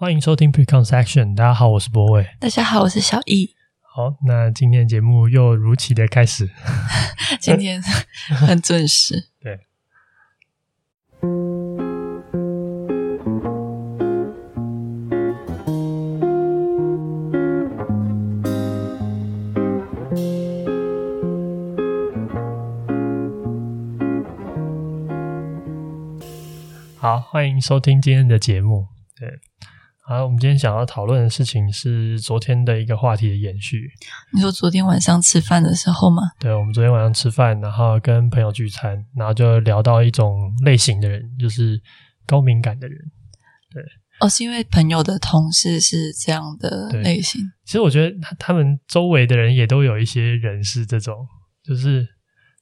欢迎收听 Preconception，大家好，我是博伟。大家好，我是小易。好，那今天节目又如期的开始。今天 很准时。对。好，欢迎收听今天的节目。对，好，我们今天想要讨论的事情是昨天的一个话题的延续。你说昨天晚上吃饭的时候吗？对，我们昨天晚上吃饭，然后跟朋友聚餐，然后就聊到一种类型的人，就是高敏感的人。对，哦，是因为朋友的同事是这样的类型。其实我觉得他他们周围的人也都有一些人是这种，就是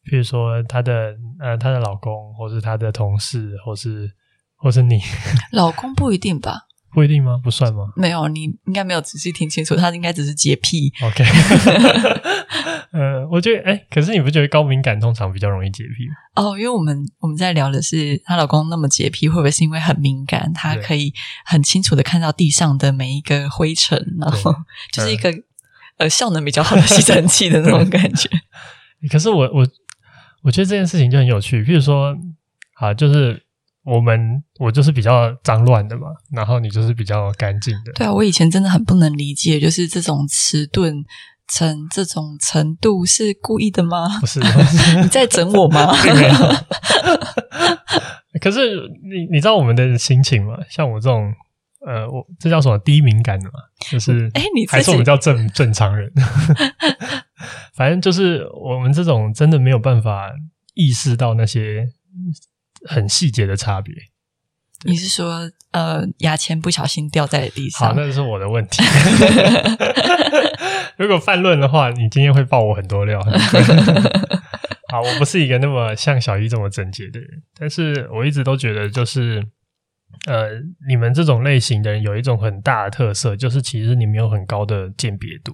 比如说他的呃他的老公，或是他的同事，或是。或是你 老公不一定吧？不一定吗？不算吗？没有，你应该没有仔细听清楚，他应该只是洁癖。OK，呃，我觉得，哎，可是你不觉得高敏感通常比较容易洁癖吗？哦，因为我们我们在聊的是她老公那么洁癖，会不会是因为很敏感？他可以很清楚的看到地上的每一个灰尘，然后 就是一个、嗯、呃效能比较好的吸尘器的那种感觉。可是我我我觉得这件事情就很有趣，譬如说，啊就是。我们我就是比较脏乱的嘛，然后你就是比较干净的。对啊，我以前真的很不能理解，就是这种迟钝成这种程度是故意的吗？不是，你在整我吗？可是你你知道我们的心情吗？像我这种呃，我这叫什么低敏感的嘛？就是哎，你还是我们叫正正常人。反正就是我们这种真的没有办法意识到那些。很细节的差别，你是说呃，牙签不小心掉在地上？好，那是我的问题。如果泛论的话，你今天会爆我很多料。好，我不是一个那么像小一这么整洁的人，但是我一直都觉得，就是呃，你们这种类型的人有一种很大的特色，就是其实你们有很高的鉴别度，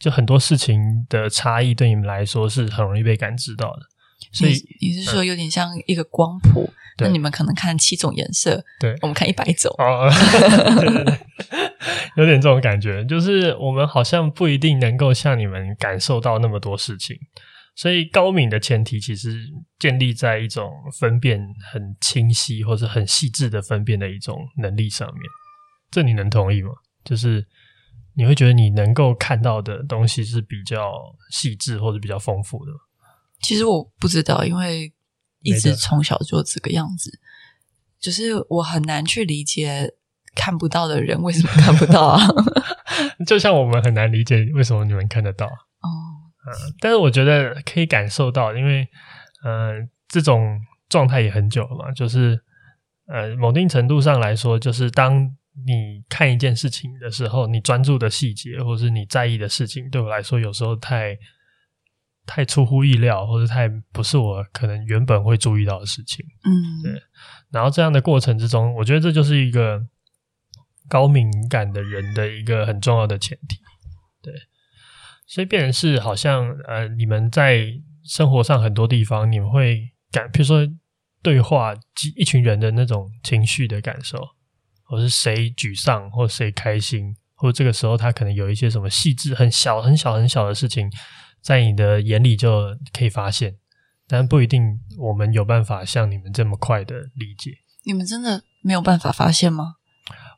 就很多事情的差异对你们来说是很容易被感知到的。所以你，你是说有点像一个光谱？嗯、那你们可能看七种颜色，对，我们看一百种。哦，对对对，有点这种感觉，就是我们好像不一定能够像你们感受到那么多事情。所以高敏的前提其实建立在一种分辨很清晰或者很细致的分辨的一种能力上面。这你能同意吗？就是你会觉得你能够看到的东西是比较细致或者比较丰富的。其实我不知道，因为一直从小就这个样子，就是我很难去理解看不到的人为什么看不到啊。就像我们很难理解为什么你们看得到哦。嗯，但是我觉得可以感受到，因为嗯，这种状态也很久了嘛。就是呃，某定程度上来说，就是当你看一件事情的时候，你专注的细节，或是你在意的事情，对我来说有时候太。太出乎意料，或者太不是我可能原本会注意到的事情。嗯，对。然后这样的过程之中，我觉得这就是一个高敏感的人的一个很重要的前提。对，所以变成是好像呃，你们在生活上很多地方，你们会感，比如说对话一群人的那种情绪的感受，或是谁沮丧，或谁开心，或者这个时候他可能有一些什么细致、很小、很小、很小的事情。在你的眼里就可以发现，但不一定我们有办法像你们这么快的理解。你们真的没有办法发现吗？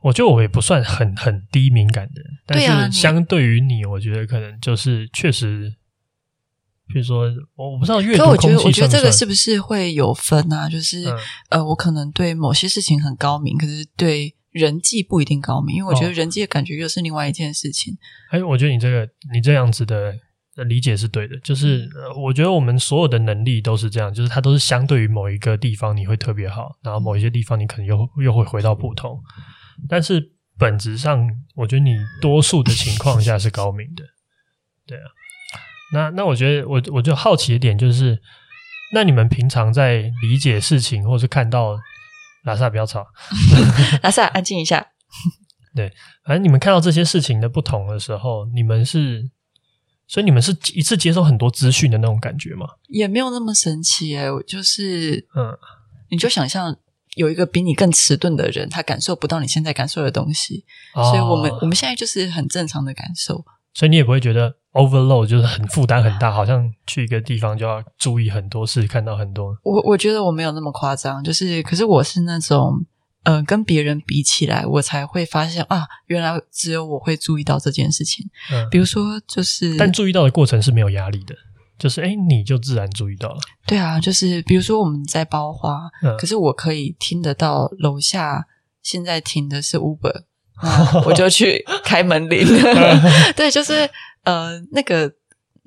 我觉得我也不算很很低敏感的人，但是相对于你，我觉得可能就是确实，比如说我我不知道阅读空气算算，可我觉得，我觉得这个是不是会有分啊？就是、嗯、呃，我可能对某些事情很高明，可是对人际不一定高明，因为我觉得人际的感觉又是另外一件事情。哎、哦，我觉得你这个你这样子的。理解是对的，就是我觉得我们所有的能力都是这样，就是它都是相对于某一个地方你会特别好，然后某一些地方你可能又又会回到普通，但是本质上，我觉得你多数的情况下是高明的，对啊。那那我觉得我我就好奇一点就是，那你们平常在理解事情或是看到拉萨不要吵，拉萨安静一下，对，反正你们看到这些事情的不同的时候，你们是。所以你们是一次接受很多资讯的那种感觉吗？也没有那么神奇诶、欸、我就是，嗯，你就想象有一个比你更迟钝的人，他感受不到你现在感受的东西，哦、所以我们我们现在就是很正常的感受，所以你也不会觉得 overload 就是很负担很大，好像去一个地方就要注意很多事，看到很多。我我觉得我没有那么夸张，就是可是我是那种。呃，跟别人比起来，我才会发现啊，原来只有我会注意到这件事情。嗯，比如说，就是但注意到的过程是没有压力的，就是哎，你就自然注意到了。对啊，就是比如说我们在包花，嗯，可是我可以听得到楼下现在停的是 Uber，我就去开门铃。嗯、对，就是呃，那个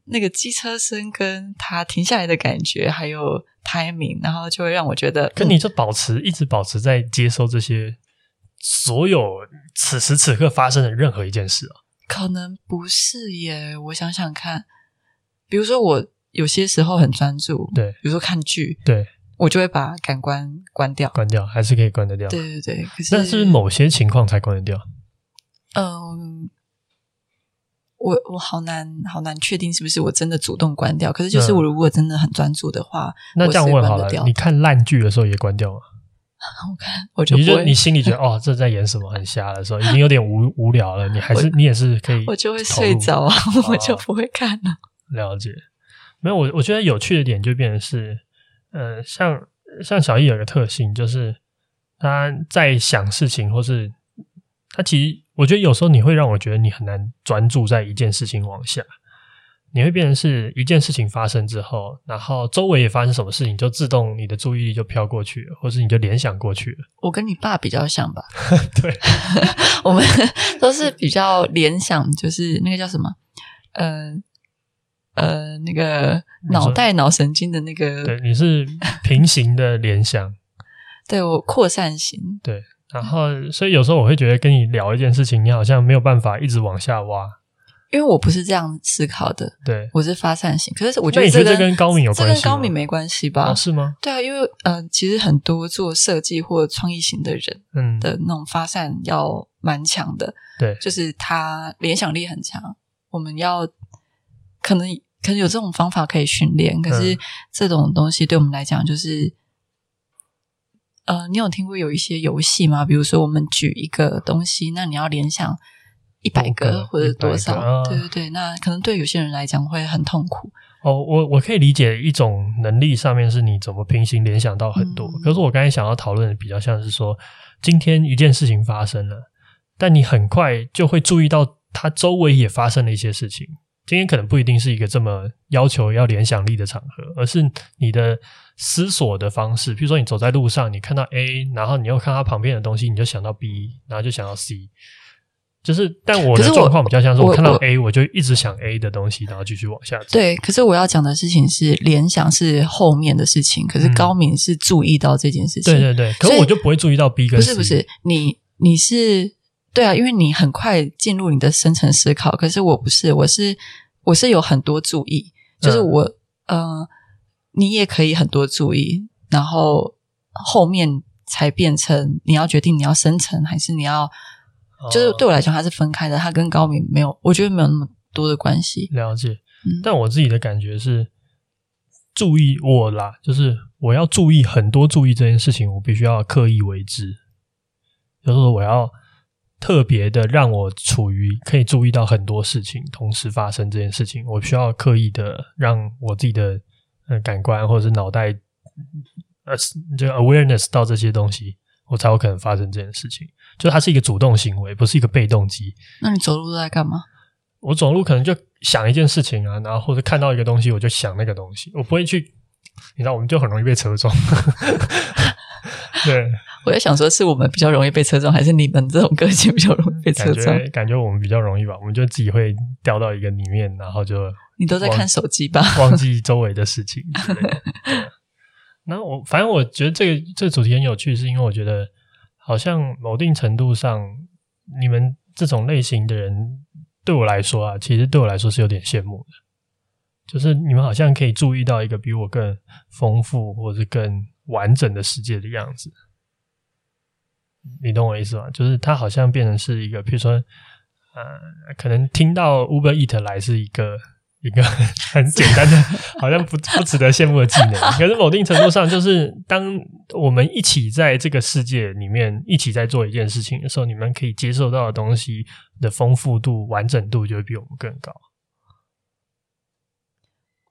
那个机车声跟它停下来的感觉，还有。timing，然后就会让我觉得，可你就保持、嗯、一直保持在接收这些所有此时此刻发生的任何一件事啊？可能不是耶，我想想看，比如说我有些时候很专注，对，比如说看剧，对，我就会把感官关掉，关掉还是可以关得掉，对对对，可是，但是某些情况才关得掉，嗯。我我好难好难确定是不是我真的主动关掉，可是就是我如果真的很专注的话，嗯、那这样问好了，你看烂剧的时候也关掉吗？我看我就你就你心里觉得哦，这在演什么很瞎的时候，已经有点无 无聊了，你还是你也是可以，我就会睡着啊，我就不会看了。了解，没有我我觉得有趣的点就变成是，呃，像像小易有个特性，就是他在想事情，或是他其实。我觉得有时候你会让我觉得你很难专注在一件事情往下，你会变成是一件事情发生之后，然后周围也发生什么事情，就自动你的注意力就飘过去了，或是你就联想过去了。我跟你爸比较像吧？对，我们都是比较联想，就是那个叫什么？呃呃，那个脑袋脑神经的那个。对，你是平行的联想。对，我扩散型。对。然后，所以有时候我会觉得跟你聊一件事情，你好像没有办法一直往下挖，因为我不是这样思考的。对，我是发散型。可是我觉得这跟，这跟高敏有关系，这跟高敏没关系吧？哦，是吗？对啊，因为呃，其实很多做设计或创意型的人，嗯，的那种发散要蛮强的。对，就是他联想力很强。我们要可能可能有这种方法可以训练，可是这种东西对我们来讲就是。呃，你有听过有一些游戏吗？比如说，我们举一个东西，那你要联想一百个或者多少？啊、对对对，那可能对有些人来讲会很痛苦。哦，我我可以理解一种能力上面是你怎么平行联想到很多。嗯、可是我刚才想要讨论的比较像是说，今天一件事情发生了，但你很快就会注意到它周围也发生了一些事情。今天可能不一定是一个这么要求要联想力的场合，而是你的思索的方式。比如说，你走在路上，你看到 A，然后你又看它旁边的东西，你就想到 B，然后就想到 C。就是，但我的状况比较像是，我看到 A，我，我就一直想 A 的东西，然后继续往下走。对，可是我要讲的事情是联想是后面的事情，可是高敏是注意到这件事情。嗯、对对对，可是我就不会注意到 B 跟 C。不是不是，你你是。对啊，因为你很快进入你的深层思考，可是我不是，我是我是有很多注意，就是我、嗯、呃，你也可以很多注意，然后后面才变成你要决定你要深层还是你要，哦、就是对我来讲它是分开的，它跟高明没有，我觉得没有那么多的关系。了解，嗯、但我自己的感觉是，注意我啦，就是我要注意很多注意这件事情，我必须要刻意为之，就是我要。特别的让我处于可以注意到很多事情同时发生这件事情，我需要刻意的让我自己的呃感官或者是脑袋呃就 awareness 到这些东西，我才有可能发生这件事情。就它是一个主动行为，不是一个被动机。那你走路都在干嘛？我走路可能就想一件事情啊，然后或者看到一个东西，我就想那个东西，我不会去，你知道，我们就很容易被车撞。对。我在想说，是我们比较容易被车撞，还是你们这种个性比较容易被车撞？感觉感觉我们比较容易吧，我们就自己会掉到一个里面，然后就你都在看手机吧，忘记周围的事情。那我反正我觉得这个这个主题很有趣，是因为我觉得好像某定程度上，你们这种类型的人对我来说啊，其实对我来说是有点羡慕的，就是你们好像可以注意到一个比我更丰富或者是更完整的世界的样子。你懂我意思吗？就是它好像变成是一个，比如说，呃，可能听到 Uber Eat 来是一个一个 很简单的，好像不不值得羡慕的技能。可是某定程度上，就是当我们一起在这个世界里面一起在做一件事情的时候，你们可以接受到的东西的丰富度、完整度就会比我们更高。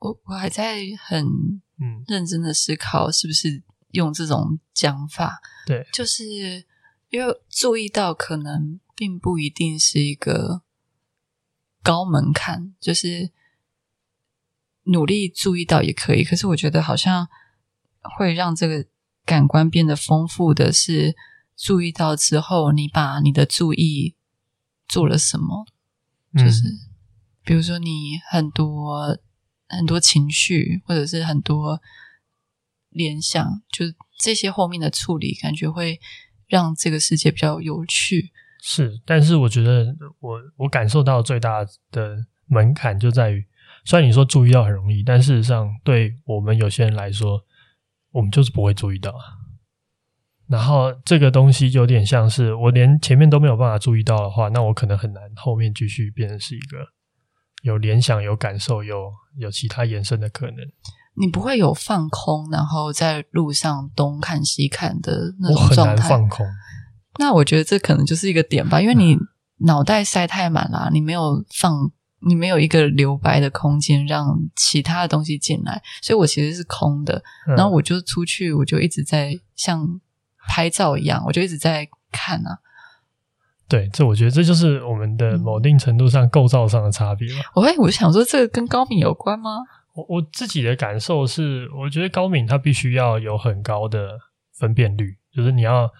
我我还在很嗯认真的思考，是不是用这种讲法？对，就是因为注意到可能并不一定是一个高门槛，就是努力注意到也可以。可是我觉得好像会让这个感官变得丰富的是，注意到之后，你把你的注意做了什么？就是、嗯、比如说你很多。很多情绪，或者是很多联想，就是这些后面的处理，感觉会让这个世界比较有趣。是，但是我觉得我我感受到最大的门槛就在于，虽然你说注意到很容易，但事实上对我们有些人来说，我们就是不会注意到。然后这个东西有点像是我连前面都没有办法注意到的话，那我可能很难后面继续变成是一个有联想、有感受、有。有其他延伸的可能，你不会有放空，然后在路上东看西看的那种状态。我很难放空。那我觉得这可能就是一个点吧，因为你脑袋塞太满了，你没有放，你没有一个留白的空间让其他的东西进来，所以我其实是空的。然后我就出去，我就一直在像拍照一样，我就一直在看啊。对，这我觉得这就是我们的某定程度上构造上的差别吧。我我想说，这个跟高敏有关吗？我我自己的感受是，我觉得高敏它必须要有很高的分辨率，就是你要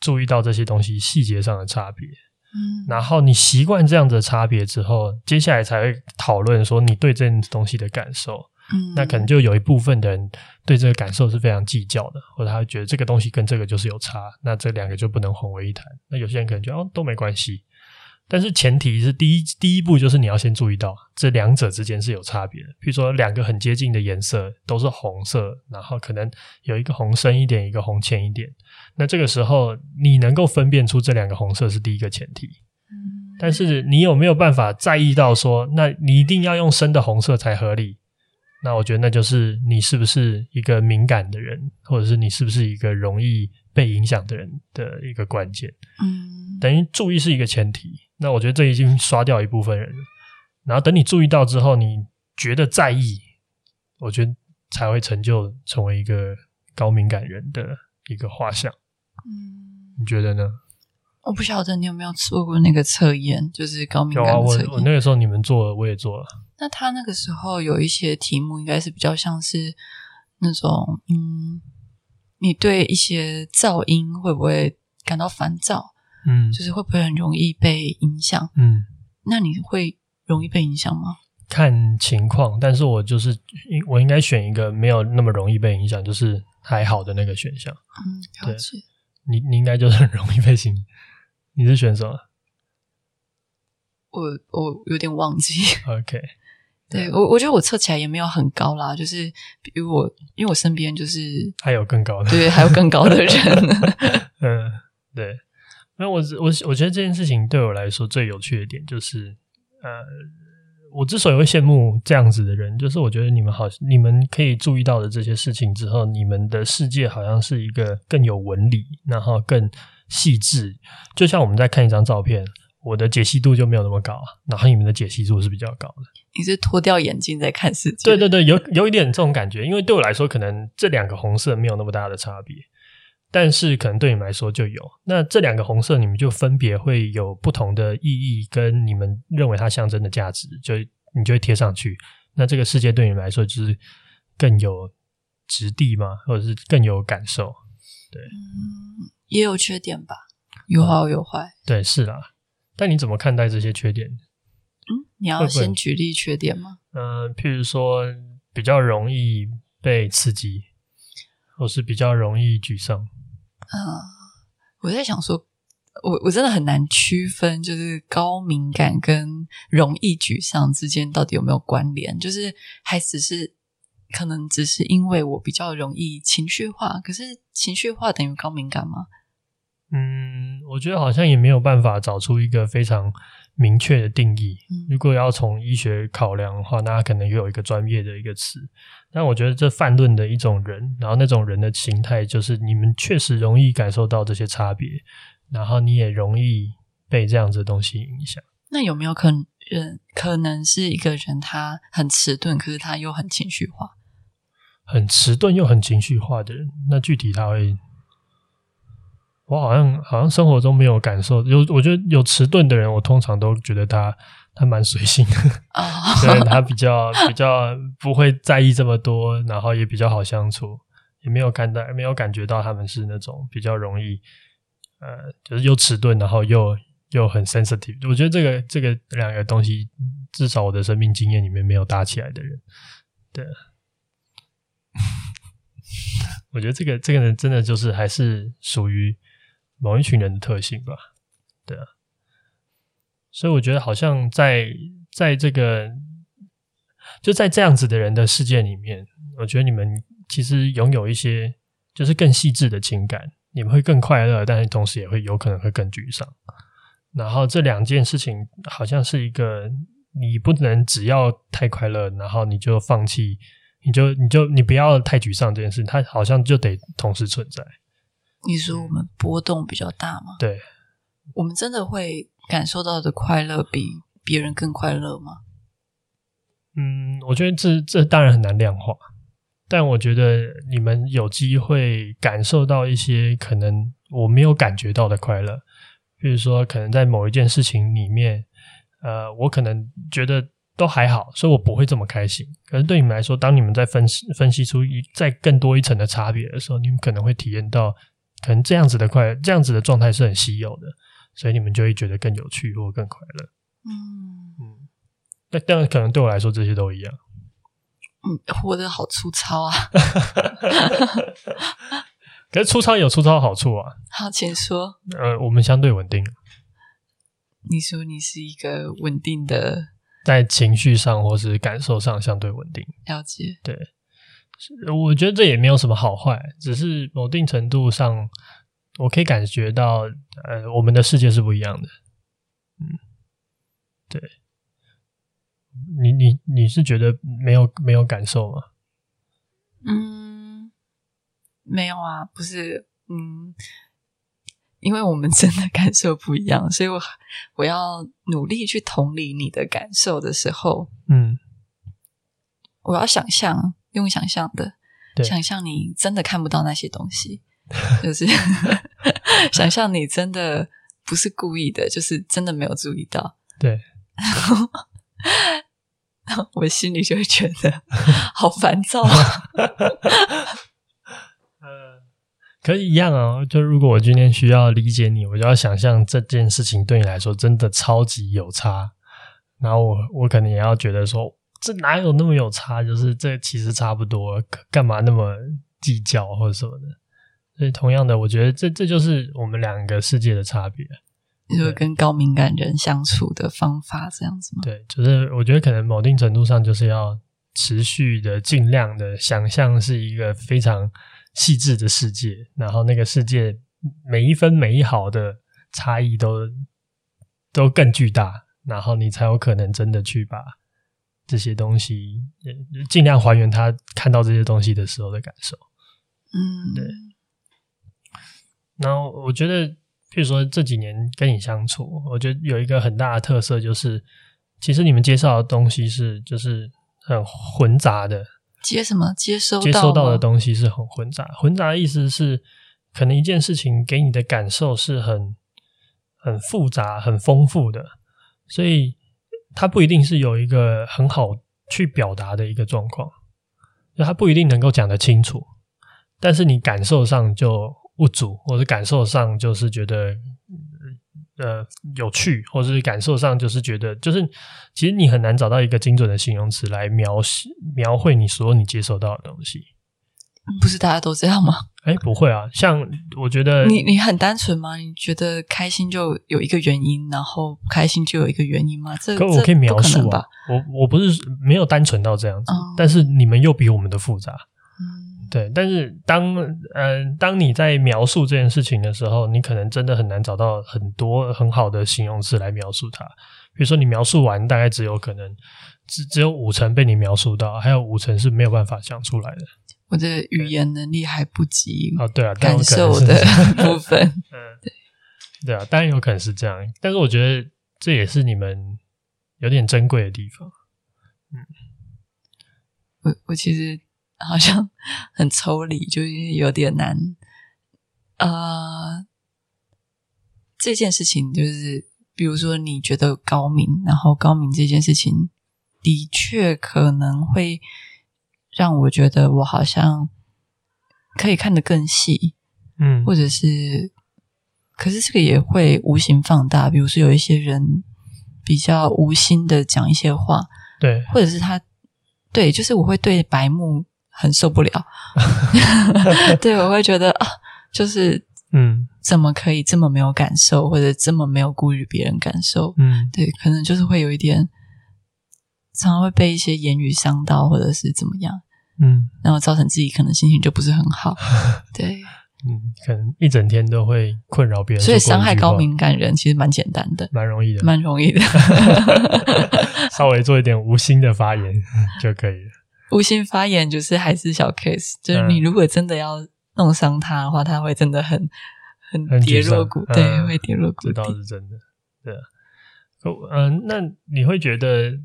注意到这些东西细节上的差别。嗯，然后你习惯这样子的差别之后，接下来才会讨论说你对这件东西的感受。嗯，那可能就有一部分的人对这个感受是非常计较的，或者他会觉得这个东西跟这个就是有差，那这两个就不能混为一谈。那有些人可能觉得哦，都没关系，但是前提是第一第一步就是你要先注意到这两者之间是有差别的。比如说两个很接近的颜色都是红色，然后可能有一个红深一点，一个红浅一点，那这个时候你能够分辨出这两个红色是第一个前提。嗯，但是你有没有办法在意到说，那你一定要用深的红色才合理？那我觉得那就是你是不是一个敏感的人，或者是你是不是一个容易被影响的人的一个关键。嗯，等于注意是一个前提。那我觉得这已经刷掉一部分人了。然后等你注意到之后，你觉得在意，我觉得才会成就成为一个高敏感人的一个画像。嗯，你觉得呢？我不晓得你有没有做过那个测验，就是高敏感测验。有啊，我我那个时候你们做了，我也做了。那他那个时候有一些题目，应该是比较像是那种，嗯，你对一些噪音会不会感到烦躁？嗯，就是会不会很容易被影响？嗯，那你会容易被影响吗？看情况，但是我就是我应该选一个没有那么容易被影响，就是还好的那个选项。嗯，了解。你你应该就是很容易被影响。你是选什么？我我有点忘记。OK。对，我我觉得我测起来也没有很高啦，就是比如我，因为我身边就是还有更高的，对，还有更高的人。嗯，对。那我我我觉得这件事情对我来说最有趣的点就是，呃，我之所以会羡慕这样子的人，就是我觉得你们好，你们可以注意到的这些事情之后，你们的世界好像是一个更有纹理，然后更细致。就像我们在看一张照片。我的解析度就没有那么高，然后你们的解析度是比较高的。你是脱掉眼镜在看世界？对对对，有有一点这种感觉。因为对我来说，可能这两个红色没有那么大的差别，但是可能对你们来说就有。那这两个红色，你们就分别会有不同的意义，跟你们认为它象征的价值，就你就会贴上去。那这个世界对你们来说，就是更有质地吗？或者是更有感受？对，嗯，也有缺点吧，有好有坏。嗯，对，是啦。但你怎么看待这些缺点？嗯，你要先举例缺点吗？嗯、呃，譬如说比较容易被刺激，或是比较容易沮丧。嗯、呃，我在想说，我我真的很难区分，就是高敏感跟容易沮丧之间到底有没有关联？就是还只是可能只是因为我比较容易情绪化，可是情绪化等于高敏感吗？嗯，我觉得好像也没有办法找出一个非常明确的定义。如果要从医学考量的话，那可能又有一个专业的一个词。但我觉得这泛论的一种人，然后那种人的形态，就是你们确实容易感受到这些差别，然后你也容易被这样子的东西影响。那有没有可能，可能是一个人他很迟钝，可是他又很情绪化？很迟钝又很情绪化的人，那具体他会？我好像好像生活中没有感受，有我觉得有迟钝的人，我通常都觉得他他蛮随性的，所以、oh. 他比较比较不会在意这么多，然后也比较好相处，也没有看到没有感觉到他们是那种比较容易呃，就是又迟钝，然后又又很 sensitive。我觉得这个这个两个东西，至少我的生命经验里面没有搭起来的人，对，我觉得这个这个人真的就是还是属于。某一群人的特性吧，对啊，所以我觉得好像在在这个就在这样子的人的世界里面，我觉得你们其实拥有一些就是更细致的情感，你们会更快乐，但是同时也会有可能会更沮丧。然后这两件事情好像是一个你不能只要太快乐，然后你就放弃，你就你就你不要太沮丧这件事，它好像就得同时存在。你说我们波动比较大吗？对，我们真的会感受到的快乐比别人更快乐吗？嗯，我觉得这这当然很难量化，但我觉得你们有机会感受到一些可能我没有感觉到的快乐，比如说可能在某一件事情里面，呃，我可能觉得都还好，所以我不会这么开心。可是对你们来说，当你们在分析分析出一再更多一层的差别的时候，你们可能会体验到。可能这样子的快乐，这样子的状态是很稀有的，所以你们就会觉得更有趣或更快乐。嗯嗯，那当然可能对我来说这些都一样。嗯，活得好粗糙啊！可是粗糙有粗糙的好处啊。好，请说。呃，我们相对稳定。你说你是一个稳定的，在情绪上或是感受上相对稳定。了解。对。我觉得这也没有什么好坏，只是某定程度上，我可以感觉到，呃，我们的世界是不一样的。嗯，对，你你你是觉得没有没有感受吗？嗯，没有啊，不是，嗯，因为我们真的感受不一样，所以我我要努力去同理你的感受的时候，嗯，我要想象。用想象的，想象你真的看不到那些东西，就是 想象你真的不是故意的，就是真的没有注意到。对，我心里就会觉得好烦躁可以一样啊。就如果我今天需要理解你，我就要想象这件事情对你来说真的超级有差，然后我我可能也要觉得说。这哪有那么有差？就是这其实差不多，干嘛那么计较或者什么的？所以同样的，我觉得这这就是我们两个世界的差别。你说跟高敏感人相处的方法这样子吗？对，就是我觉得可能某定程度上就是要持续的、尽量的想象是一个非常细致的世界，然后那个世界每一分每一毫的差异都都更巨大，然后你才有可能真的去把。这些东西，尽量还原他看到这些东西的时候的感受。嗯，对。然后我觉得，譬如说这几年跟你相处，我觉得有一个很大的特色，就是其实你们介绍的东西是就是很混杂的。接什么？接收接收到的东西是很混杂。混杂的意思是，可能一件事情给你的感受是很很复杂、很丰富的，所以。它不一定是有一个很好去表达的一个状况，就它不一定能够讲得清楚，但是你感受上就不足，或者感受上就是觉得呃有趣，或者是感受上就是觉得就是其实你很难找到一个精准的形容词来描写描绘你所有你接受到的东西。不是大家都这样吗？哎，不会啊，像我觉得你你很单纯吗？你觉得开心就有一个原因，然后不开心就有一个原因吗？这可我可以描述啊，我我不是没有单纯到这样子，嗯，但是你们又比我们的复杂，嗯，对，但是当嗯、呃，当你在描述这件事情的时候，你可能真的很难找到很多很好的形容词来描述它。比如说，你描述完，大概只有可能只只有五成被你描述到，还有五成是没有办法讲出来的。我的语言能力还不及哦，对啊，感受的 部分，嗯，对，对啊，当然有可能是这样，但是我觉得这也是你们有点珍贵的地方。嗯，我我其实好像 很抽离，就是有点难。呃，这件事情就是，比如说你觉得高明，然后高明这件事情的确可能会。让我觉得我好像可以看得更细，嗯，或者是，可是这个也会无形放大。比如说，有一些人比较无心的讲一些话，对，或者是他，对，就是我会对白目很受不了 对，我会觉得啊，就是，嗯，怎么可以这么没有感受，或者这么没有顾虑别人感受？嗯，对，可能就是会有一点。常常会被一些言语伤到，或者是怎么样，嗯，然后造成自己可能心情就不是很好，对，嗯，可能一整天都会困扰别人，所以伤害高敏感人其实蛮简单的，蛮容易的，蛮容易的，稍微做一点无心的发言就可以了。无心发言就是还是小 case，就是你如果真的要弄伤他的话，他会真的很很跌落谷，对，嗯、会跌落谷。底，这倒是真的，对，嗯，那你会觉得？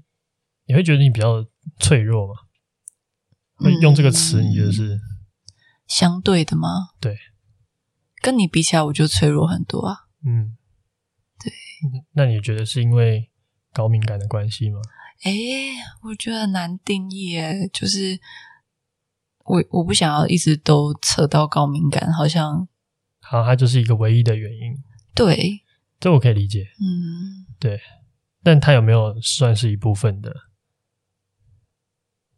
你会觉得你比较脆弱吗？会用这个词，你觉得是相对的吗？对，跟你比起来，我就脆弱很多啊。嗯，对。那你觉得是因为高敏感的关系吗？诶，我觉得难定义诶，就是我我不想要一直都扯到高敏感，好像好像它就是一个唯一的原因。对，这我可以理解。嗯，对。但它有没有算是一部分的？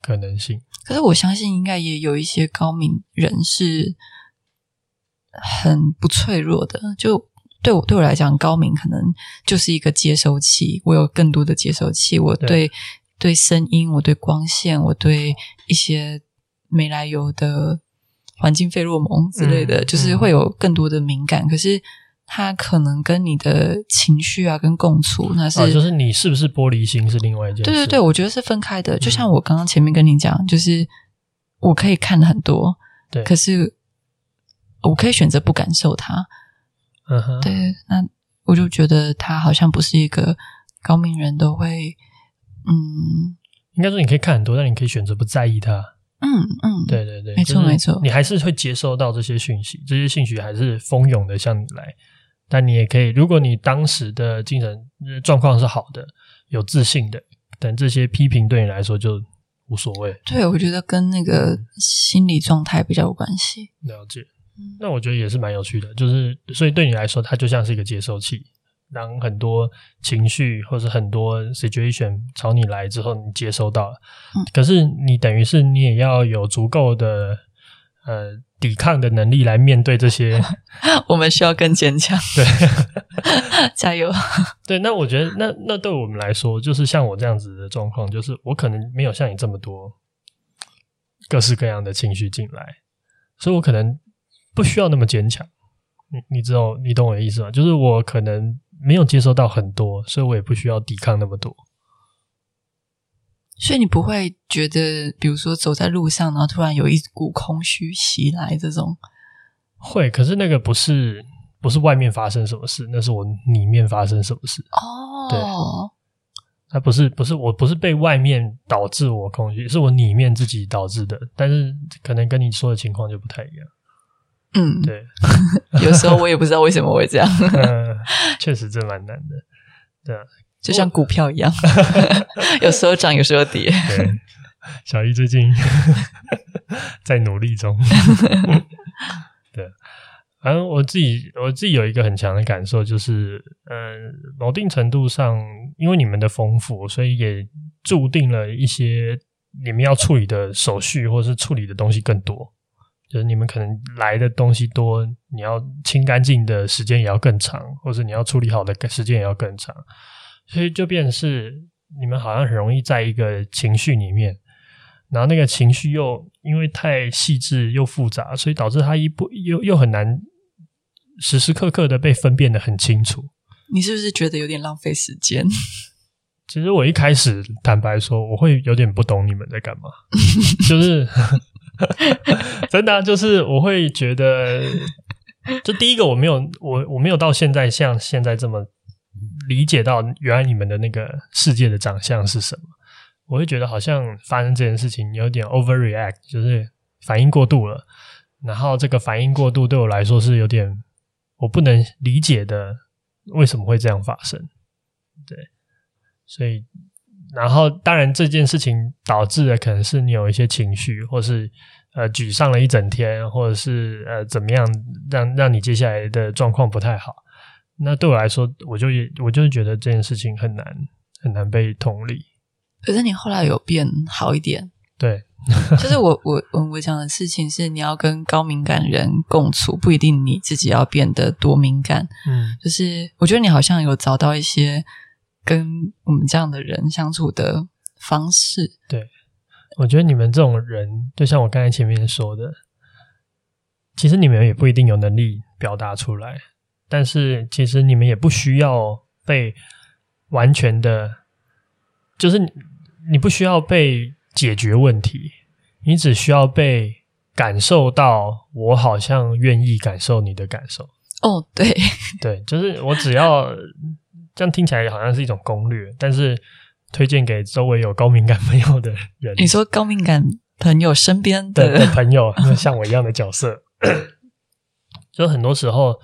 可能性，可是我相信应该也有一些高敏人是很不脆弱的。就对我对我来讲，高敏可能就是一个接收器，我有更多的接收器。我对对，对声音，我对光线，我对一些没来由的环境费洛蒙之类的，嗯、就是会有更多的敏感。嗯、可是。他可能跟你的情绪啊，跟共处，那是、啊、就是你是不是玻璃心是另外一件事。对对对，我觉得是分开的。就像我刚刚前面跟你讲，嗯、就是我可以看很多，对，可是我可以选择不感受它。嗯哼，对，那我就觉得他好像不是一个高明人都会，嗯，应该说你可以看很多，但你可以选择不在意它。嗯嗯，对对对，没错没错，你还是会接收到这些讯息，这些讯息还是蜂拥的向你来。但你也可以，如果你当时的精神状况是好的、有自信的，等这些批评对你来说就无所谓。对，我觉得跟那个心理状态比较有关系。了解，那我觉得也是蛮有趣的，就是所以对你来说，它就像是一个接收器，当很多情绪或者很多 situation 朝你来之后，你接收到了，嗯，可是你等于是你也要有足够的呃。抵抗的能力来面对这些，我们需要更坚强。对，加油。对，那我觉得，那那对我们来说，就是像我这样子的状况，就是我可能没有像你这么多各式各样的情绪进来，所以我可能不需要那么坚强。你你知道，你懂我的意思吗？就是我可能没有接收到很多，所以我也不需要抵抗那么多。所以你不会觉得，比如说走在路上，然后突然有一股空虚袭来，这种会。可是那个不是不是外面发生什么事，那是我里面发生什么事。哦，对，它不是不是我不是被外面导致我空虚，是我里面自己导致的。但是可能跟你说的情况就不太一样。嗯，对。有时候我也不知道为什么会这样。嗯，确实这蛮难的。对啊。就像股票一样，有时候涨，有时候跌。对，小易最近 在努力中。对，反正我自己我自己有一个很强的感受，就是，嗯，某定程度上，因为你们的丰富，所以也注定了一些你们要处理的手续，或是处理的东西更多。就是你们可能来的东西多，你要清干净的时间也要更长，或者你要处理好的时间也要更长。所以就变成是你们好像很容易在一个情绪里面，然后那个情绪又因为太细致又复杂，所以导致他一不又又很难时时刻刻的被分辨的很清楚。你是不是觉得有点浪费时间？其实我一开始坦白说，我会有点不懂你们在干嘛，就是真的啊，就是我会觉得，就第一个我没有我我没有到现在像现在这么理解到原来你们的那个世界的长相是什么。我会觉得好像发生这件事情有点 overreact，就是反应过度了。然后这个反应过度对我来说是有点我不能理解的，为什么会这样发生？对，所以然后当然这件事情导致的可能是你有一些情绪，或是呃沮丧了一整天，或者是呃怎么样让让你接下来的状况不太好。那对我来说，我就也我就是觉得这件事情很难很难被同理。可是你后来有变好一点，对，就是我我我我讲的事情是，你要跟高敏感人共处，不一定你自己要变得多敏感，嗯，就是我觉得你好像有找到一些跟我们这样的人相处的方式。对，我觉得你们这种人，就像我刚才前面说的，其实你们也不一定有能力表达出来，但是其实你们也不需要被完全的，就是。你不需要被解决问题，你只需要被感受到。我好像愿意感受你的感受。哦，对，对，就是我只要这样听起来好像是一种攻略，但是推荐给周围有高敏感朋友的人。你说高敏感朋友身边的，的朋友，像我一样的角色，就很多时候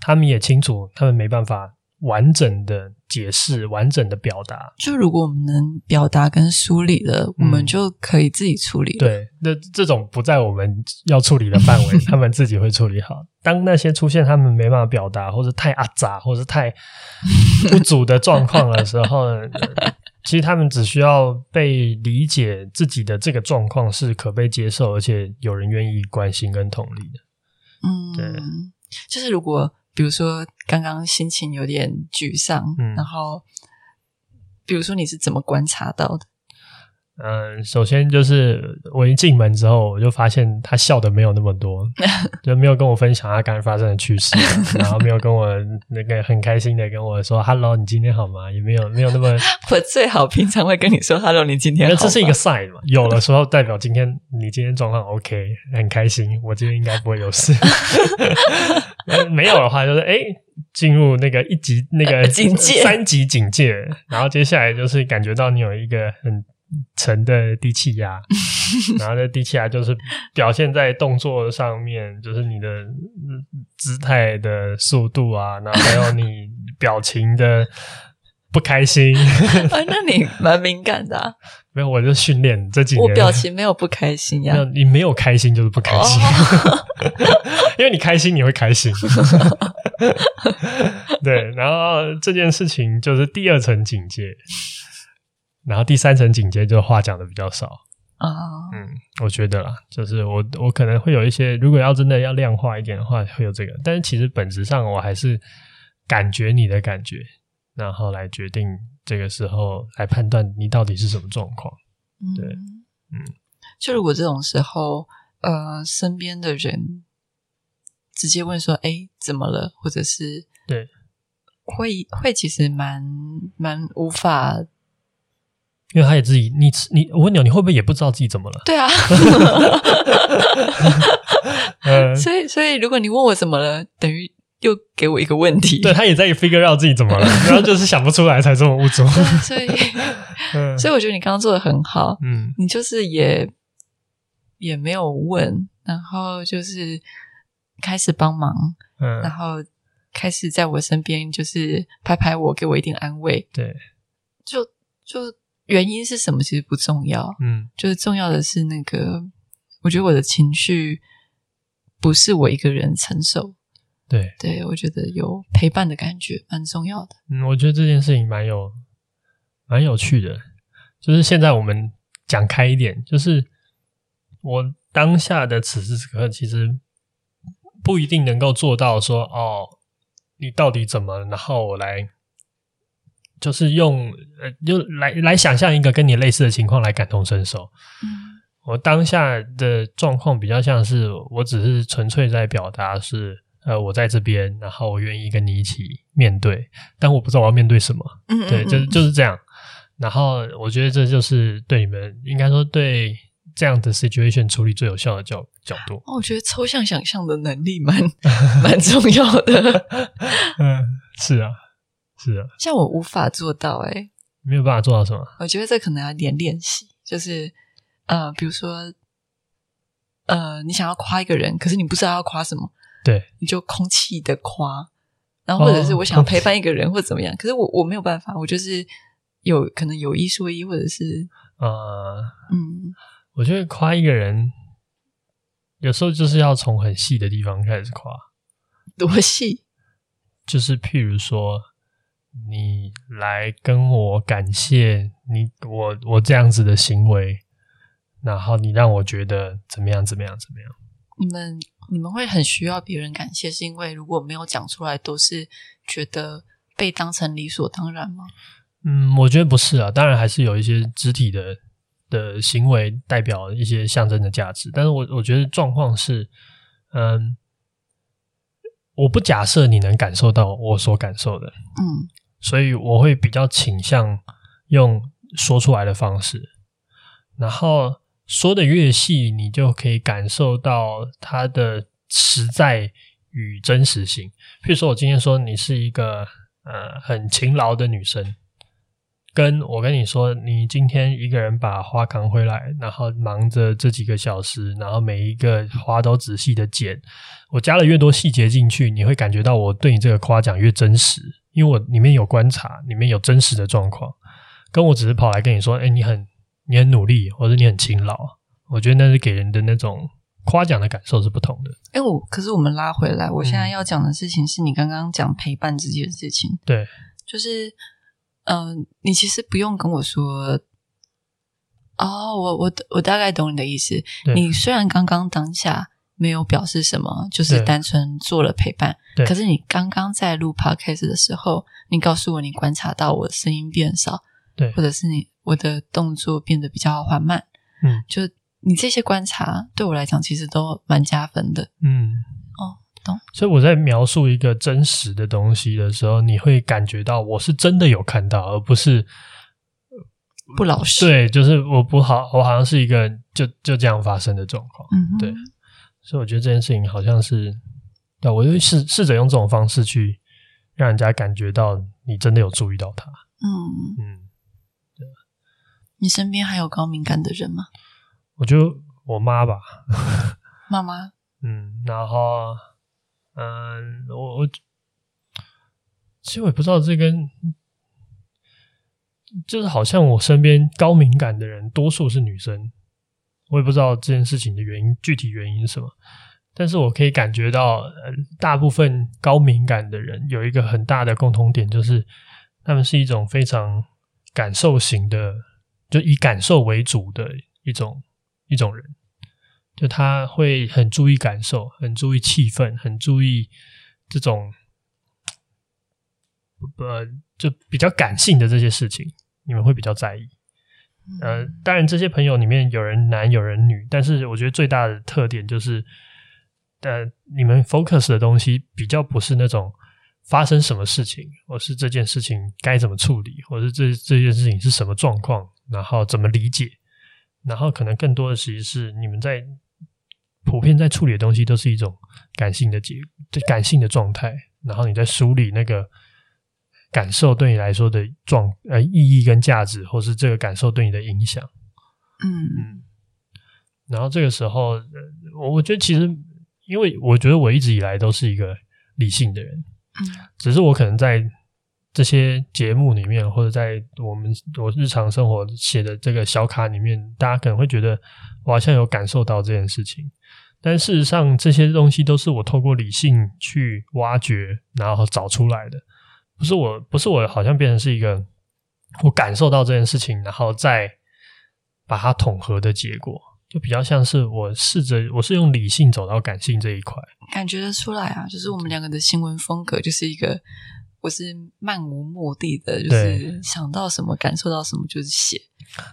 他们也清楚，他们没办法完整的。解释完整的表达，就如果我们能表达跟梳理了，嗯，我们就可以自己处理了。对，那这种不在我们要处理的范围，他们自己会处理好。当那些出现他们没办法表达，或者太阿杂，或者太不足的状况的时候，其实他们只需要被理解，自己的这个状况是可被接受，而且有人愿意关心跟同理的。嗯，对，就是如果。比如说，刚刚心情有点沮丧，嗯，然后，比如说你是怎么观察到的？嗯，首先就是我一进门之后，我就发现他笑的没有那么多，就没有跟我分享他刚才发生的趣事，然后没有跟我那个很开心的跟我说 “hello，你今天好吗？”也没有没有那么。我最好平常会跟你说 “hello，你今天好？”这是一个 sign 嘛，有的时候代表今天你今天状况 OK，很开心，我今天应该不会有事。没有的话，就是哎，进入那个一级那个警戒三级警戒，然后接下来就是感觉到你有一个很。沉的低气压，然后这低气压就是表现在动作上面，就是你的姿态的速度啊，然后还有你表情的不开心。啊，那你蛮敏感的啊。没有，我就训练这几年，我表情没有不开心呀。你没有开心就是不开心，因为你开心你会开心。对，然后这件事情就是第二层警戒。然后第三层警戒，就话讲的比较少啊，oh. 嗯，我觉得啦，就是我我可能会有一些，如果要真的要量化一点的话，会有这个，但是其实本质上我还是感觉你的感觉，然后来决定这个时候来判断你到底是什么状况，对，嗯，就如果这种时候，呃，身边的人直接问说，哎，怎么了？或者是对，会会其实蛮蛮无法。因为他也自己，你你我问你，你会不会也不知道自己怎么了？对啊，嗯、所以所以如果你问我怎么了，等于又给我一个问题。对，他也在 figure out 自己怎么了，然后就是想不出来才这么无助。所以，所以我觉得你刚刚做的很好。嗯，你就是也也没有问，然后就是开始帮忙，嗯，然后开始在我身边，就是拍拍我，给我一点安慰。对，就就。原因是什么？其实不重要，嗯，就是重要的是那个，我觉得我的情绪不是我一个人承受，对，对，我觉得有陪伴的感觉蛮重要的。嗯，我觉得这件事情蛮有蛮有趣的，就是现在我们讲开一点，就是我当下的此时此刻，其实不一定能够做到说，哦，你到底怎么，然后我来。就是用呃，就来来想象一个跟你类似的情况来感同身受，嗯，我当下的状况比较像是，我只是纯粹在表达是，呃，我在这边，然后我愿意跟你一起面对，但我不知道我要面对什么。嗯，嗯，嗯，对，就是就是这样。然后我觉得这就是对你们，应该说对这样的 situation 处理最有效的角角度。哦，我觉得抽象想象的能力蛮 蛮重要的。嗯，是啊，是啊。像我无法做到，欸，没有办法做到什么？我觉得这可能要点练习，就是。呃，比如说，呃，你想要夸一个人，可是你不知道要夸什么，对，你就空气的夸，然后或者是我想要陪伴一个人，或怎么样，哦、可是我我没有办法，我就是有可能有一说一，或者是呃，嗯，我觉得夸一个人，有时候就是要从很细的地方开始夸，多细？就是譬如说，你来跟我感谢你，我我这样子的行为。然后你让我觉得怎么样？怎么样？怎么样？你们你们会很需要别人感谢，是因为如果没有讲出来，都是觉得被当成理所当然吗？嗯，我觉得不是啊。当然还是有一些肢体的的行为代表一些象征的价值，但是我我觉得状况是，嗯，我不假设你能感受到我所感受的，嗯，所以我会比较倾向用说出来的方式，然后。说的越细，你就可以感受到它的实在与真实性。譬如说，我今天说你是一个呃很勤劳的女生，跟我跟你说，你今天一个人把花扛回来，然后忙着这几个小时，然后每一个花都仔细的剪。我加了越多细节进去，你会感觉到我对你这个夸奖越真实，因为我里面有观察，里面有真实的状况，跟我只是跑来跟你说，哎，你很。你很努力，或者你很勤劳，我觉得那是给人的那种夸奖的感受是不同的。哎，我可是我们拉回来，我现在要讲的事情是你刚刚讲陪伴这件事情。对，就是，嗯、呃，你其实不用跟我说，哦，我我我大概懂你的意思。你虽然刚刚当下没有表示什么，就是单纯做了陪伴，可是你刚刚在录 podcast 的时候，你告诉我你观察到我的声音变少，对，或者是你。我的动作变得比较缓慢，嗯，就你这些观察对我来讲其实都蛮加分的，嗯，所以我在描述一个真实的东西的时候，你会感觉到我是真的有看到，而不是不老实。对，就是我不好，我好像是一个就就这样发生的状况，嗯，对。所以我觉得这件事情好像是，对，我就试试着用这种方式去让人家感觉到你真的有注意到他，嗯嗯。你身边还有高敏感的人吗？我就我妈吧，妈妈。嗯，然后，嗯，我我其实我也不知道这跟，就是好像我身边高敏感的人多数是女生，我也不知道这件事情的原因，具体原因是什么。但是我可以感觉到，呃，大部分高敏感的人有一个很大的共同点，就是他们是一种非常感受型的。就以感受为主的一种一种人，就他会很注意感受，很注意气氛，很注意这种呃，就比较感性的这些事情，你们会比较在意。呃，当然这些朋友里面有人男有人女，但是我觉得最大的特点就是，呃，你们 focus 的东西比较不是那种。发生什么事情，或是这件事情该怎么处理，或是这这件事情是什么状况，然后怎么理解，然后可能更多的其实是你们在普遍在处理的东西都是一种感性的结，感性的状态，然后你在梳理那个感受对你来说的状呃意义跟价值，或是这个感受对你的影响，嗯。嗯，然后这个时候，我我觉得其实，因为我觉得我一直以来都是一个理性的人。嗯。只是我可能在这些节目里面，或者在我们我日常生活写的这个小卡里面，大家可能会觉得我好像有感受到这件事情，但事实上这些东西都是我透过理性去挖掘，然后找出来的，不是我，不是我好像变成是一个我感受到这件事情，然后再把它统合的结果。就比较像是我试着，我是用理性走到感性这一块，感觉得出来啊，就是我们两个的新闻风格就是一个我是漫无目的的，就是想到什么感受到什么就是写。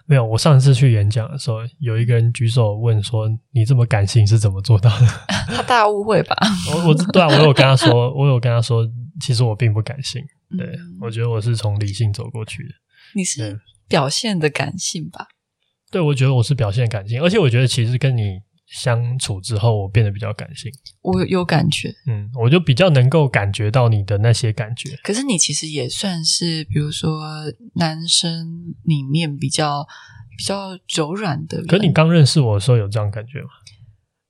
没有，我上次去演讲的时候，有一个人举手问说：“你这么感性是怎么做到的？” 他大误会吧？我我对啊，我有跟他说，我有跟他说，其实我并不感性。对，嗯、我觉得我是从理性走过去的。你是表现的感性吧？对，我觉得我是表现感性，而且我觉得其实跟你。相处之后，我变得比较感性。我有感觉，嗯，我就比较能够感觉到你的那些感觉。可是你其实也算是，比如说男生里面比较比较柔软的。可是你刚认识我的时候有这样感觉吗？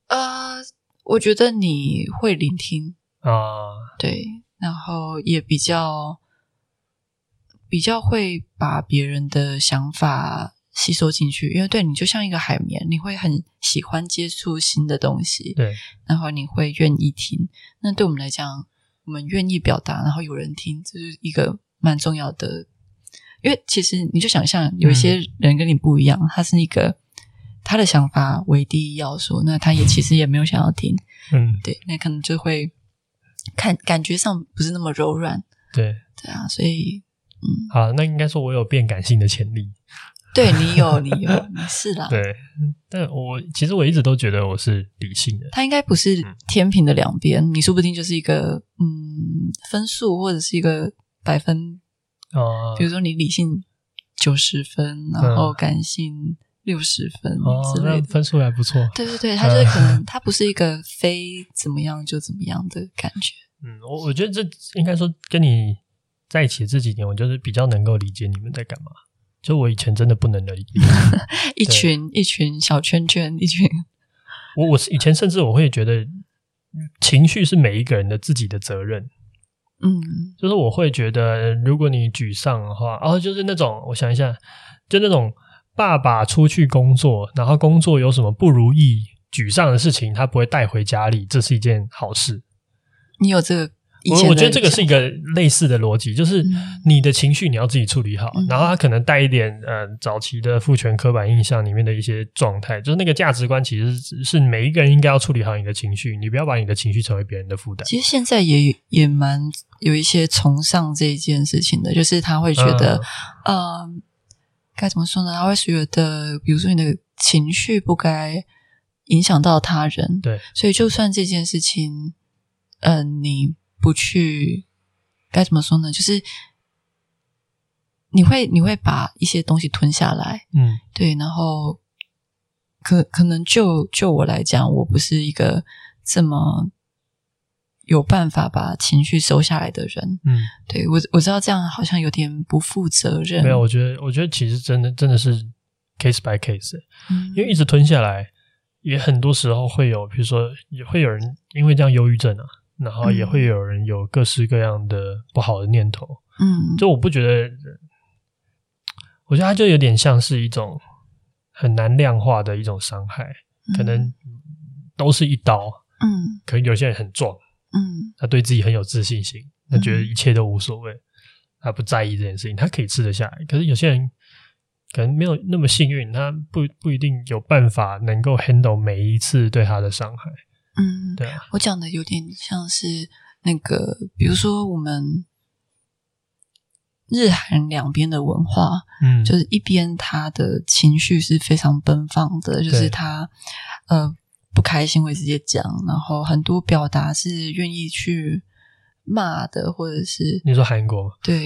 呃，我觉得你会聆听啊，对，然后也比较比较会把别人的想法。吸收进去，因为对你就像一个海绵，你会很喜欢接触新的东西，对，然后你会愿意听。那对我们来讲，我们愿意表达，然后有人听，这是一个蛮重要的。因为其实你就想象，有一些人跟你不一样，嗯、他是一个他的想法为第一要素，那他也其实也没有想要听，嗯，对，那可能就会看感觉上不是那么柔软，对，对啊，所以嗯，好，那应该说我有变感性的潜力。对你有，你有，你是啦。对，但我其实我一直都觉得我是理性的。他应该不是天平的两边，嗯、你说不定就是一个嗯分数或者是一个百分哦。比如说你理性九十分，然后感性六十分之类的，哦、分数还不错。对对对，他就是可能 他不是一个非怎么样就怎么样的感觉。嗯，我我觉得这应该说跟你在一起的这几年，我就是比较能够理解你们在干嘛。就我以前真的不能理解，一群一群小圈圈，一群。我我是以前甚至我会觉得情绪是每一个人的自己的责任。嗯，就是我会觉得，如果你沮丧的话，哦，就是那种我想一下，就那种爸爸出去工作，然后工作有什么不如意、沮丧的事情，他不会带回家里，这是一件好事。你有这个？我我觉得这个是一个类似的逻辑，就是你的情绪你要自己处理好，嗯、然后他可能带一点呃早期的父权刻板印象里面的一些状态，就是那个价值观其实是每一个人应该要处理好你的情绪，你不要把你的情绪成为别人的负担。其实现在也也蛮有一些崇尚这一件事情的，就是他会觉得，嗯、呃，该怎么说呢？他会觉得，比如说你的情绪不该影响到他人，对，所以就算这件事情，嗯、呃，你。不去该怎么说呢？就是你会你会把一些东西吞下来，嗯，对。然后可可能就就我来讲，我不是一个这么有办法把情绪收下来的人，嗯，对。我我知道这样好像有点不负责任。没有，我觉得我觉得其实真的真的是 case by case，嗯，因为一直吞下来，也很多时候会有，比如说也会有人因为这样忧郁症啊。然后也会有人有各式各样的不好的念头，嗯，就我不觉得，我觉得它就有点像是一种很难量化的一种伤害，可能都是一刀，嗯，可能有些人很壮，嗯，他对自己很有自信心，他觉得一切都无所谓，他不在意这件事情，他可以吃得下来。可是有些人可能没有那么幸运，他不不一定有办法能够 handle 每一次对他的伤害。嗯，对啊，我讲的有点像是那个，比如说我们日韩两边的文化，嗯，就是一边他的情绪是非常奔放的，就是他呃不开心会直接讲，然后很多表达是愿意去骂的，或者是你说韩国对，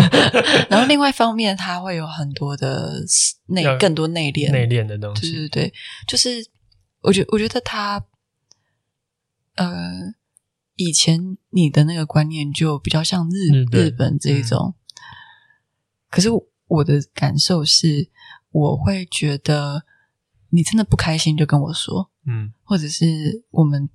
然后另外一方面他会有很多的内更多内敛内敛的东西，对对对，就是我觉我觉得他。呃，以前你的那个观念就比较像日日本，日本这一种，嗯、可是我的感受是，我会觉得你真的不开心就跟我说，嗯，或者是我们，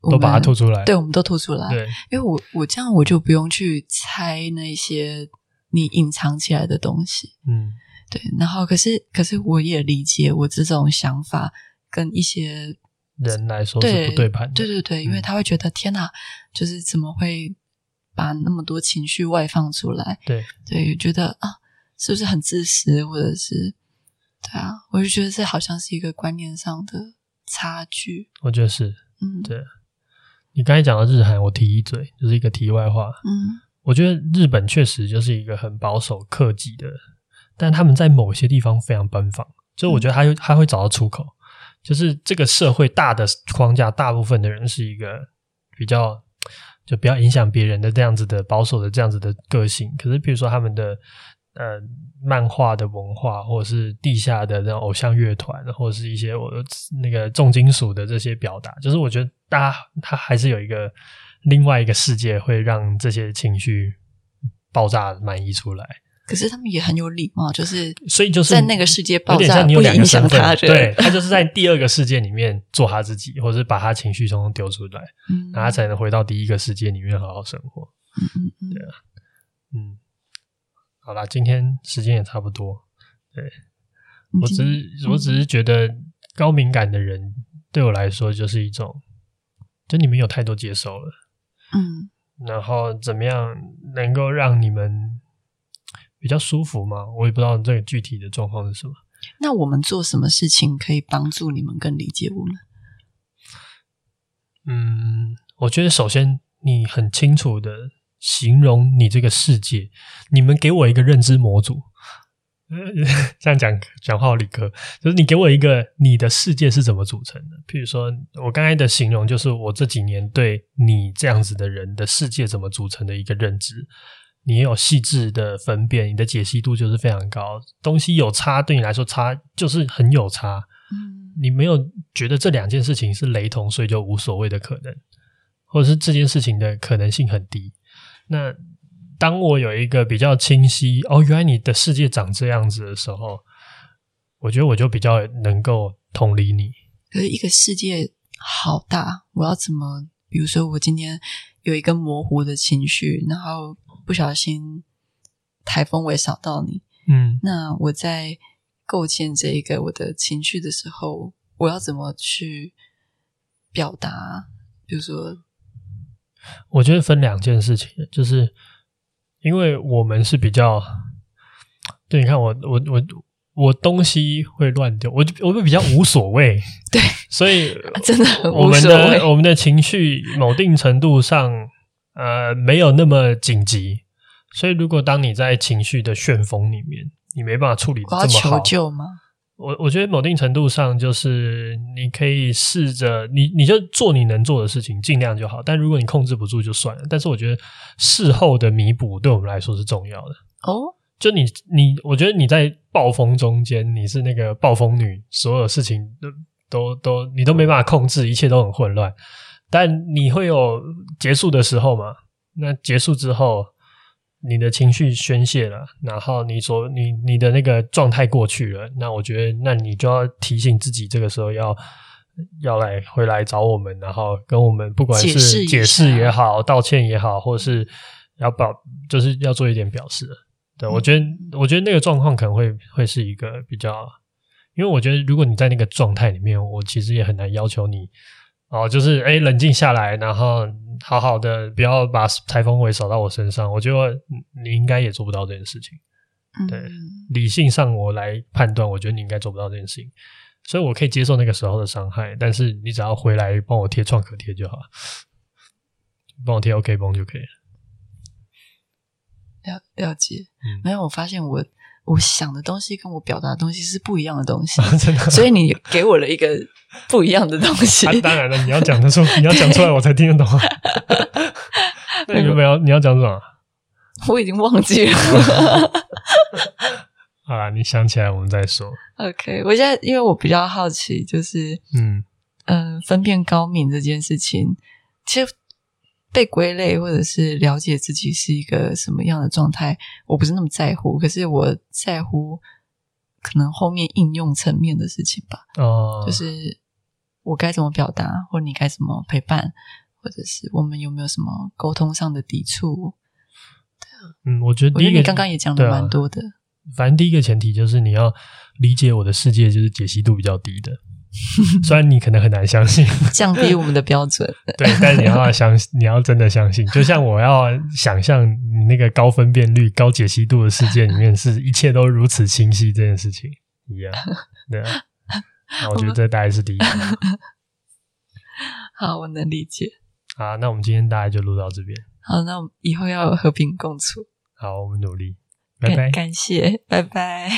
我们都把它吐出来，对，我们都吐出来，对，因为我我这样我就不用去猜那些你隐藏起来的东西，嗯，对，然后可是可是我也理解我这种想法跟一些。人来说是不对盘的，对对对，因为他会觉得、嗯、天哪，就是怎么会把那么多情绪外放出来？对对，觉得啊，是不是很自私，或者是对啊？我就觉得这好像是一个观念上的差距。我觉得是，嗯，对。你刚才讲的日韩，我提一嘴，就是一个题外话。嗯，我觉得日本确实就是一个很保守、克己的，但他们在某些地方非常奔放，就我觉得他会他会找到出口。就是这个社会大的框架，大部分的人是一个比较就比较影响别人的这样子的保守的这样子的个性。可是，比如说他们的呃漫画的文化，或者是地下的那种偶像乐团，或者是一些我那个重金属的这些表达，就是我觉得大家他还是有一个另外一个世界，会让这些情绪爆炸满溢出来。可是他们也很有礼貌，就是所以就是在那个世界爆炸，你有两个身份，不影响他，对，他就是在第二个世界里面做他自己，或者是把他情绪通通丢出来，嗯，然后他才能回到第一个世界里面好好生活。嗯嗯嗯，对啊，嗯，好啦，今天时间也差不多，对，我只是我只是觉得高敏感的人对我来说就是一种，就你们有太多接受了，嗯，然后怎么样能够让你们。比较舒服吗？我也不知道这个具体的状况是什么。那我们做什么事情可以帮助你们更理解我们？嗯，我觉得首先你很清楚的形容你这个世界，你们给我一个认知模组。这样讲讲话好理科，就是你给我一个你的世界是怎么组成的？譬如说，我刚才的形容就是我这几年对你这样子的人的世界怎么组成的一个认知。你也有细致的分辨，你的解析度就是非常高。东西有差，对你来说差就是很有差。嗯，你没有觉得这两件事情是雷同，所以就无所谓的可能，或者是这件事情的可能性很低。那当我有一个比较清晰，哦，原来你的世界长这样子的时候，我觉得我就比较能够同理你。可是一个世界好大，我要怎么？比如说，我今天有一个模糊的情绪，然后。不小心台风尾扫到你，嗯，那我在构建这一个我的情绪的时候，我要怎么去表达？比如说，我觉得分两件事情，就是因为我们是比较，对，你看我我我我东西会乱丢，我我会比较无所谓，对，所以真的我们的我们的情绪某定程度上。呃，没有那么紧急，所以如果当你在情绪的旋风里面，你没办法处理这么好，我要求救吗？我我觉得某定程度上，就是你可以试着你你就做你能做的事情，尽量就好。但如果你控制不住，就算了。但是我觉得事后的弥补对我们来说是重要的哦。就你你，我觉得你在暴风中间，你是那个暴风女，所有事情都都都你都没办法控制，一切都很混乱。但你会有结束的时候嘛？那结束之后，你的情绪宣泄了，然后你所你你的那个状态过去了，那我觉得，那你就要提醒自己，这个时候要要来回来找我们，然后跟我们不管是解释也好，道歉也好，或是要表，就是要做一点表示。对，我觉得，我觉得那个状况可能会会是一个比较，因为我觉得如果你在那个状态里面，我其实也很难要求你。哦，就是哎，冷静下来，然后好好的，不要把台风尾扫到我身上。我觉得你应该也做不到这件事情。嗯、对，理性上我来判断，我觉得你应该做不到这件事情。所以我可以接受那个时候的伤害，但是你只要回来帮我贴创可贴就好，帮我贴 OK 绷就可以了。了了解，嗯，没有，我发现我。我想的东西跟我表达的东西是不一样的东西，啊、真的，所以你给我了一个不一样的东西。啊、当然了，你要讲得出，你要讲出来，我才听得懂。那你本要你要讲什么？我已经忘记了。好啦，你想起来我们再说。OK，我现在因为我比较好奇，就是嗯嗯、呃，分辨高敏这件事情，其实。被归类或者是了解自己是一个什么样的状态，我不是那么在乎。可是我在乎可能后面应用层面的事情吧。哦，就是我该怎么表达，或者你该怎么陪伴，或者是我们有没有什么沟通上的抵触？对啊，嗯，我觉得你刚刚也讲的蛮多的。反正第一个前提就是你要理解我的世界，就是解析度比较低的。虽然你可能很难相信 降低我们的标准，对。但是你要相信，你要真的相信，就像我要想象你那个高分辨率、高解析度的世界里面，是一切都如此清晰这件事情一样。对啊，那我觉得这大概是第一。好，我能理解。好，那我们今天大概就录到这边。好，那我们以后要和平共处。好，我们努力。拜拜。感谢。拜拜。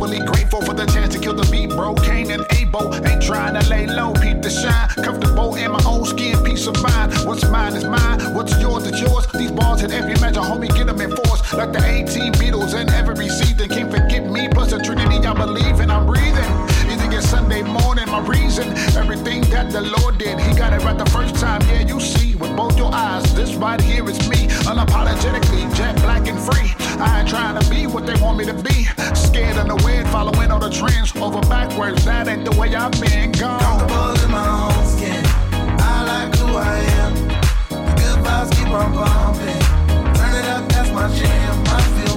overly grateful for the chance to kill the beat, bro. Kane and Abo ain't trying to lay low, peep the shine. Comfortable in my own skin, peace of mind. What's mine is mine, what's yours is yours. These bars hit every measure, homie, get them enforced. Like the 18 Beatles in every season. Can't forget me, plus the Trinity I believe in, I'm breathing. Sunday morning. My reason, everything that the Lord did, He got it right the first time. Yeah, you see with both your eyes. This right here is me, unapologetically jet black and free. I ain't trying to be what they want me to be. Scared and the wind, following all the trends over backwards. That ain't the way I've been. Gone. Comfortable in my own skin. I like who I am. The good vibes keep on pumping. Turn it up, that's my jam. I feel